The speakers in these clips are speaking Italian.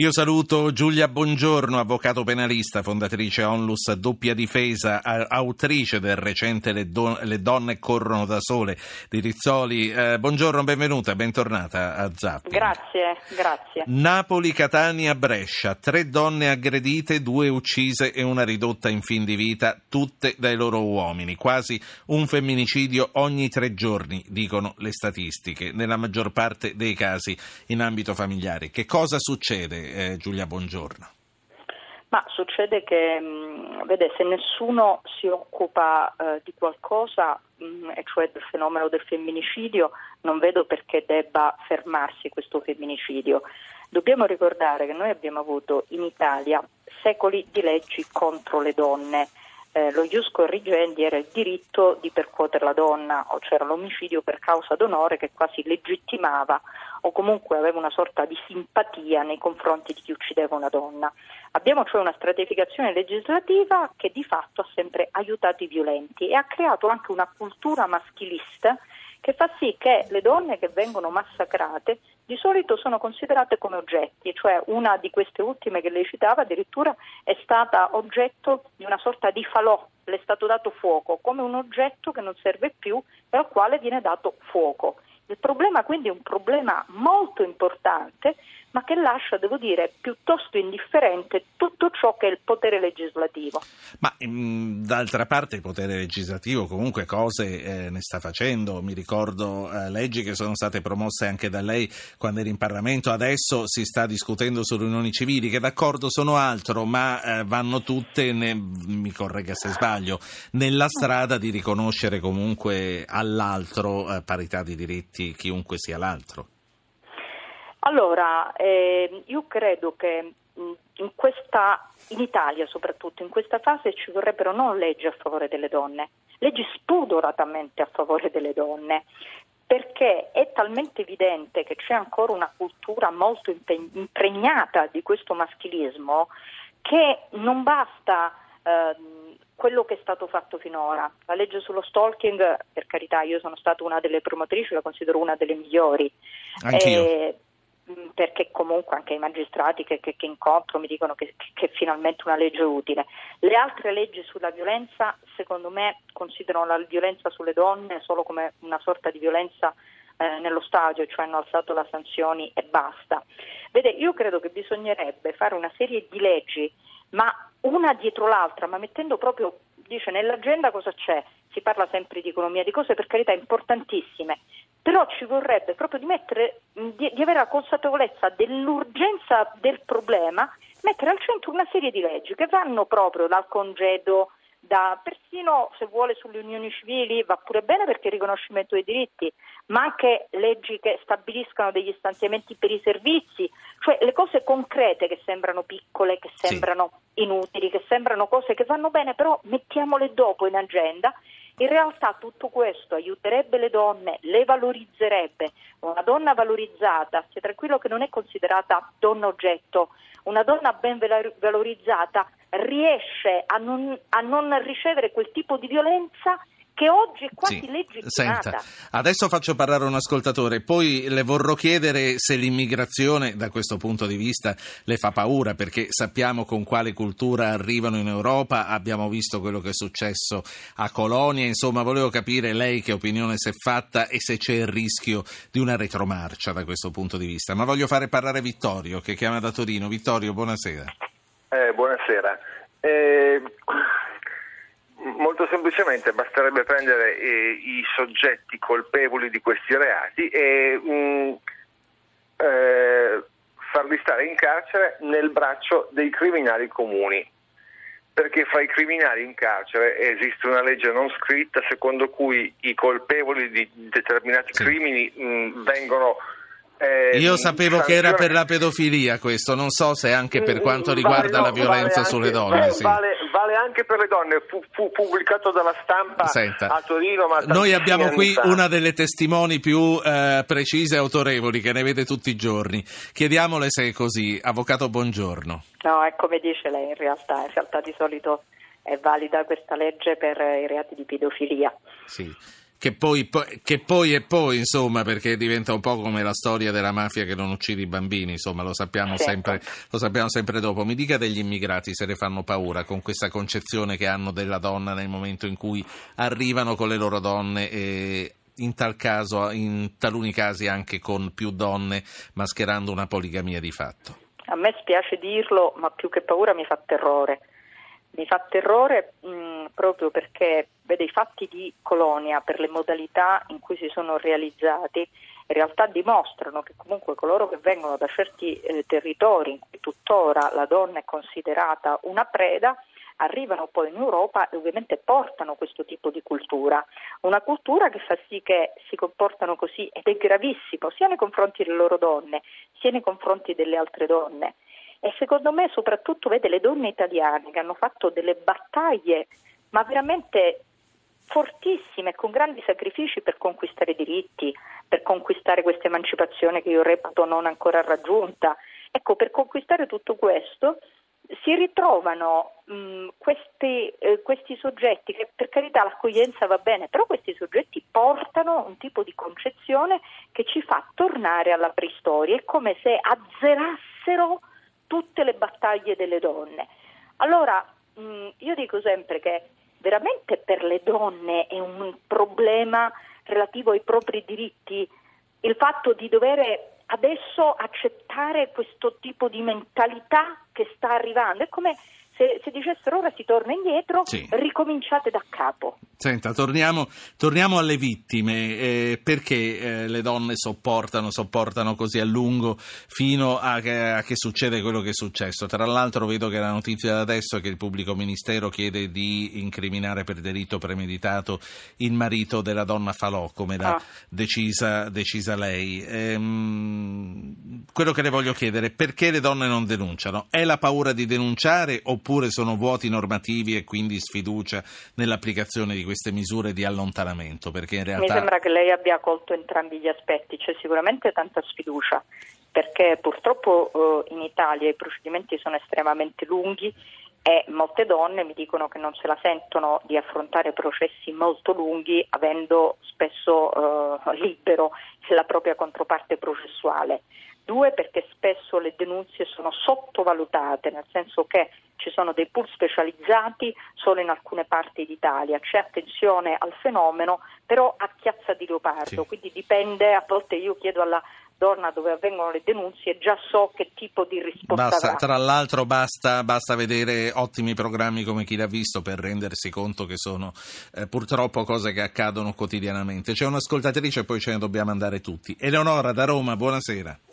Io saluto Giulia Bongiorno, avvocato penalista, fondatrice Onlus Doppia Difesa, autrice del recente Le, don- Le donne corrono da sole di Rizzoli. Eh, buongiorno, benvenuta, bentornata a Zap. Grazie, grazie. Napoli, Catania, Brescia, tre donne aggredite, due uccise e una ridotta in fin di vita, tutte dai loro uomini. Quasi un femminicidio ogni tre giorni, dicono le statistiche, nella maggior parte dei casi in ambito familiare. Che cosa succede? Eh, Giulia Buongiorno? Ma succede che, mh, vede, se nessuno si occupa eh, di qualcosa, mh, e cioè del fenomeno del femminicidio, non vedo perché debba fermarsi questo femminicidio. Dobbiamo ricordare che noi abbiamo avuto in Italia secoli di leggi contro le donne eh, lo ius corrigendi era il diritto di percuotere la donna, o c'era l'omicidio per causa d'onore che quasi legittimava o comunque aveva una sorta di simpatia nei confronti di chi uccideva una donna. Abbiamo cioè una stratificazione legislativa che di fatto ha sempre aiutato i violenti e ha creato anche una cultura maschilista che fa sì che le donne che vengono massacrate di solito sono considerate come oggetti, cioè una di queste ultime che lei citava addirittura è stata oggetto di una sorta di falò, le è stato dato fuoco, come un oggetto che non serve più e al quale viene dato fuoco. Il problema quindi è un problema molto importante ma che lascia, devo dire, piuttosto indifferente tutto ciò che è il potere legislativo. Ma mm, d'altra parte il potere legislativo comunque cose eh, ne sta facendo, mi ricordo eh, leggi che sono state promosse anche da lei quando era in Parlamento, adesso si sta discutendo sulle unioni civili che d'accordo sono altro, ma eh, vanno tutte, ne, mi corregga se sbaglio, nella strada di riconoscere comunque all'altro eh, parità di diritti chiunque sia l'altro. Allora, eh, io credo che in, questa, in Italia soprattutto in questa fase ci vorrebbero non leggi a favore delle donne, leggi spudoratamente a favore delle donne, perché è talmente evidente che c'è ancora una cultura molto impregnata di questo maschilismo che non basta eh, quello che è stato fatto finora. La legge sullo stalking, per carità, io sono stata una delle promotrici, la considero una delle migliori. Anch'io. Eh, perché comunque anche i magistrati che, che, che incontro mi dicono che, che, è finalmente una legge utile. Le altre leggi sulla violenza, secondo me, considerano la violenza sulle donne solo come una sorta di violenza eh, nello stadio, cioè hanno alzato le sanzioni e basta. Vede, io credo che bisognerebbe fare una serie di leggi, ma una dietro l'altra, ma mettendo proprio, dice, nell'agenda cosa c'è? Si parla sempre di economia, di cose per carità importantissime, però ci vorrebbe proprio di, mettere, di, di avere la consapevolezza dell'urgenza del problema, mettere al centro una serie di leggi che vanno proprio dal congedo, da, persino se vuole sulle unioni civili va pure bene perché il riconoscimento dei diritti, ma anche leggi che stabiliscano degli stanziamenti per i servizi, cioè le cose concrete che sembrano piccole, che sembrano sì. inutili, che sembrano cose che vanno bene, però mettiamole dopo in agenda in realtà tutto questo aiuterebbe le donne, le valorizzerebbe. Una donna valorizzata, sia tranquillo che non è considerata donna oggetto, una donna ben valorizzata riesce a non, a non ricevere quel tipo di violenza che oggi è quasi sì. legittimata. Senta, adesso faccio parlare un ascoltatore, poi le vorrò chiedere se l'immigrazione da questo punto di vista le fa paura, perché sappiamo con quale cultura arrivano in Europa, abbiamo visto quello che è successo a Colonia, insomma volevo capire lei che opinione si è fatta e se c'è il rischio di una retromarcia da questo punto di vista. Ma voglio fare parlare Vittorio che chiama da Torino. Vittorio, buonasera. Eh, buonasera. Eh Molto semplicemente basterebbe prendere eh, i soggetti colpevoli di questi reati e mh, mm, eh, farli stare in carcere nel braccio dei criminali comuni. Perché fra i criminali in carcere esiste una legge non scritta secondo cui i colpevoli di determinati sì. crimini mh, mm, vengono eh, Io sapevo sanzione... che era per la pedofilia questo, non so se anche per mm, quanto riguarda vale, la violenza vale sulle anche, donne. Sì. Vale, vale, anche per le donne, fu, fu pubblicato dalla stampa Senta, a Torino. noi abbiamo qui fa. una delle testimoni più eh, precise e autorevoli che ne vede tutti i giorni. Chiediamole se è così. Avvocato, buongiorno. No, è come dice lei in realtà, in realtà di solito è valida questa legge per i reati di pedofilia. Sì. Che poi, che poi è poi, insomma, perché diventa un po' come la storia della mafia che non uccide i bambini, insomma, lo sappiamo, certo. sempre, lo sappiamo sempre dopo. Mi dica degli immigrati se ne fanno paura con questa concezione che hanno della donna nel momento in cui arrivano con le loro donne e in tal caso, in taluni casi anche con più donne, mascherando una poligamia di fatto. A me spiace dirlo, ma più che paura mi fa terrore mi fa terrore mh, proprio perché vede, i fatti di Colonia per le modalità in cui si sono realizzati in realtà dimostrano che comunque coloro che vengono da certi eh, territori in cui tuttora la donna è considerata una preda arrivano poi in Europa e ovviamente portano questo tipo di cultura, una cultura che fa sì che si comportano così ed è gravissimo sia nei confronti delle loro donne sia nei confronti delle altre donne. E secondo me soprattutto vede le donne italiane che hanno fatto delle battaglie, ma veramente fortissime, con grandi sacrifici per conquistare diritti, per conquistare questa emancipazione che io reputo non ancora raggiunta. Ecco, per conquistare tutto questo si ritrovano mh, questi, eh, questi, soggetti che per carità l'accoglienza va bene, però questi soggetti portano un tipo di concezione che ci fa tornare alla preistoria, è come se azzerassero tutte le battaglie delle donne. Allora, mh, mm, io dico sempre che veramente per le donne è un problema relativo ai propri diritti il fatto di dover adesso accettare questo tipo di mentalità che sta arrivando. È come se, se, dicessero ora si torna indietro, sì. ricominciate da capo. Senta, torniamo, torniamo alle vittime, eh, perché eh, le donne sopportano, sopportano così a lungo fino a che, a che, succede quello che è successo. Tra l'altro vedo che la notizia da adesso è che il pubblico ministero chiede di incriminare per delitto premeditato il marito della donna Falò, come da ah. decisa, decisa, lei. Ehm, quello che le voglio chiedere, perché le donne non denunciano? È la paura di denunciare oppure oppure sono vuoti normativi e quindi sfiducia nell'applicazione di queste misure di allontanamento? Realtà... Mi sembra che lei abbia colto entrambi gli aspetti, c'è sicuramente tanta sfiducia perché purtroppo eh, in Italia i procedimenti sono estremamente lunghi e molte donne mi dicono che non se la sentono di affrontare processi molto lunghi avendo spesso eh, libero la propria controparte processuale. Due, perché spesso le denunce sono sottovalutate, nel senso che ci sono dei pool specializzati solo in alcune parti d'Italia, c'è attenzione al fenomeno, però a chiazza di leopardo, sì. quindi dipende, a volte io chiedo alla donna dove avvengono le denunce già so che tipo di risposta basta, Tra l'altro basta, basta, vedere ottimi programmi come chi l'ha visto per rendersi conto che sono eh, purtroppo cose che accadono quotidianamente. C'è un'ascoltatrice e poi ce ne dobbiamo andare tutti. Eleonora da Roma, buonasera.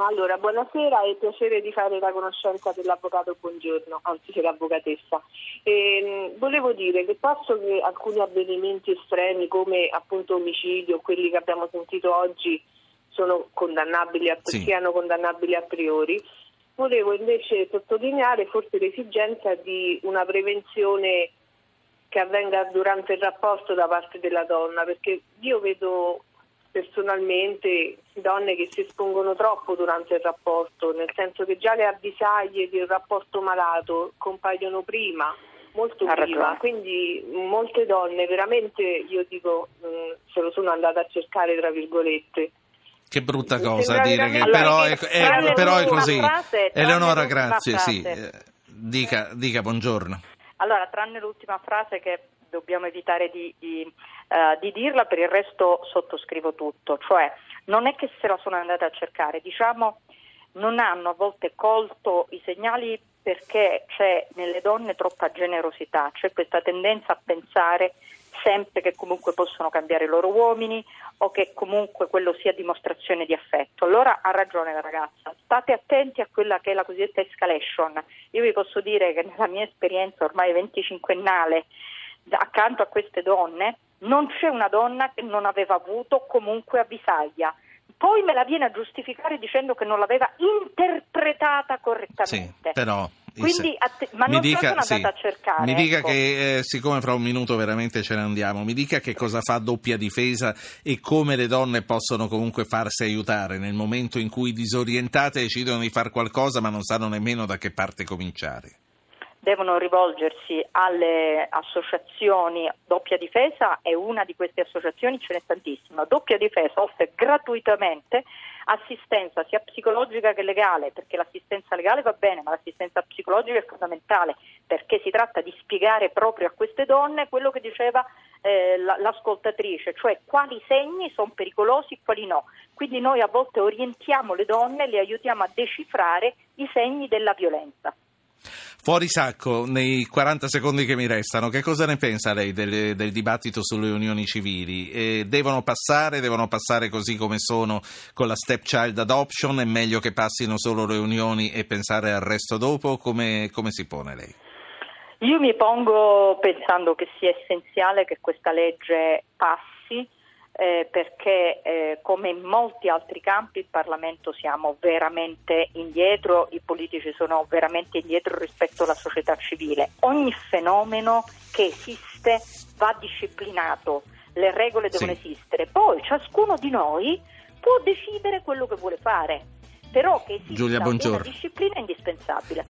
Allora, buonasera e piacere di fare la conoscenza dell'avvocato Buongiorno, anzi dell'avvocatessa. E, ehm, volevo dire che posso che alcuni avvenimenti estremi come appunto omicidio, quelli che abbiamo sentito oggi, sono condannabili a, sì. siano condannabili a priori, volevo invece sottolineare forse l'esigenza di una prevenzione che avvenga durante il rapporto da parte della donna, perché io vedo personalmente donne che si espongono troppo durante il rapporto, nel senso che già le avvisaglie del rapporto malato compaiono prima, molto ha prima, ragione. quindi molte donne veramente, io dico, mh, mm, se lo sono andata a cercare, tra virgolette. Che brutta cosa dire che allora, però, è, è, però è così. Frase, Eleonora, grazie, sì. Eh, dica, dica buongiorno. Allora, tranne l'ultima frase che dobbiamo evitare di, di, uh, di, dirla, per il resto sottoscrivo tutto, cioè non è che se la sono andata a cercare, diciamo non hanno a volte colto i segnali perché c'è nelle donne troppa generosità, c'è questa tendenza a pensare sempre che comunque possono cambiare i loro uomini o che comunque quello sia dimostrazione di affetto. Allora ha ragione la ragazza, state attenti a quella che è la cosiddetta escalation. Io vi posso dire che nella mia esperienza ormai 25ennale accanto a queste donne non c'è una donna che non aveva avuto comunque avvisaglia. Poi me la viene a giustificare dicendo che non l'aveva interpretata correttamente. Sì, però quindi, att- ma non dica, sono andata sì, a cercare. Mi dica ecco. che, eh, siccome fra un minuto veramente ce ne andiamo, mi dica che cosa fa doppia difesa e come le donne possono comunque farsi aiutare nel momento in cui disorientate decidono di fare qualcosa ma non sanno nemmeno da che parte cominciare. Devono rivolgersi alle associazioni Doppia Difesa è una di queste associazioni, ce n'è tantissima. Doppia Difesa offre gratuitamente assistenza sia psicologica che legale, perché l'assistenza legale va bene, ma l'assistenza psicologica è fondamentale, perché si tratta di spiegare proprio a queste donne quello che diceva eh, l'ascoltatrice, cioè quali segni sono pericolosi e quali no. Quindi noi a volte orientiamo le donne, le aiutiamo a decifrare i segni della violenza. Fuori sacco, nei 40 secondi che mi restano, che cosa ne pensa lei del, del dibattito sulle unioni civili? Eh, devono passare, devono passare così come sono con la stepchild adoption? È meglio che passino solo le unioni e pensare al resto dopo? Come, come si pone lei? Io mi pongo pensando che sia essenziale che questa legge passi eh, perché eh, come in molti altri campi il Parlamento siamo veramente indietro, i politici sono veramente indietro rispetto alla società civile. Ogni fenomeno che esiste va disciplinato, le regole devono sì. esistere, poi ciascuno di noi può decidere quello che vuole fare, però che esista una disciplina è indispensabile.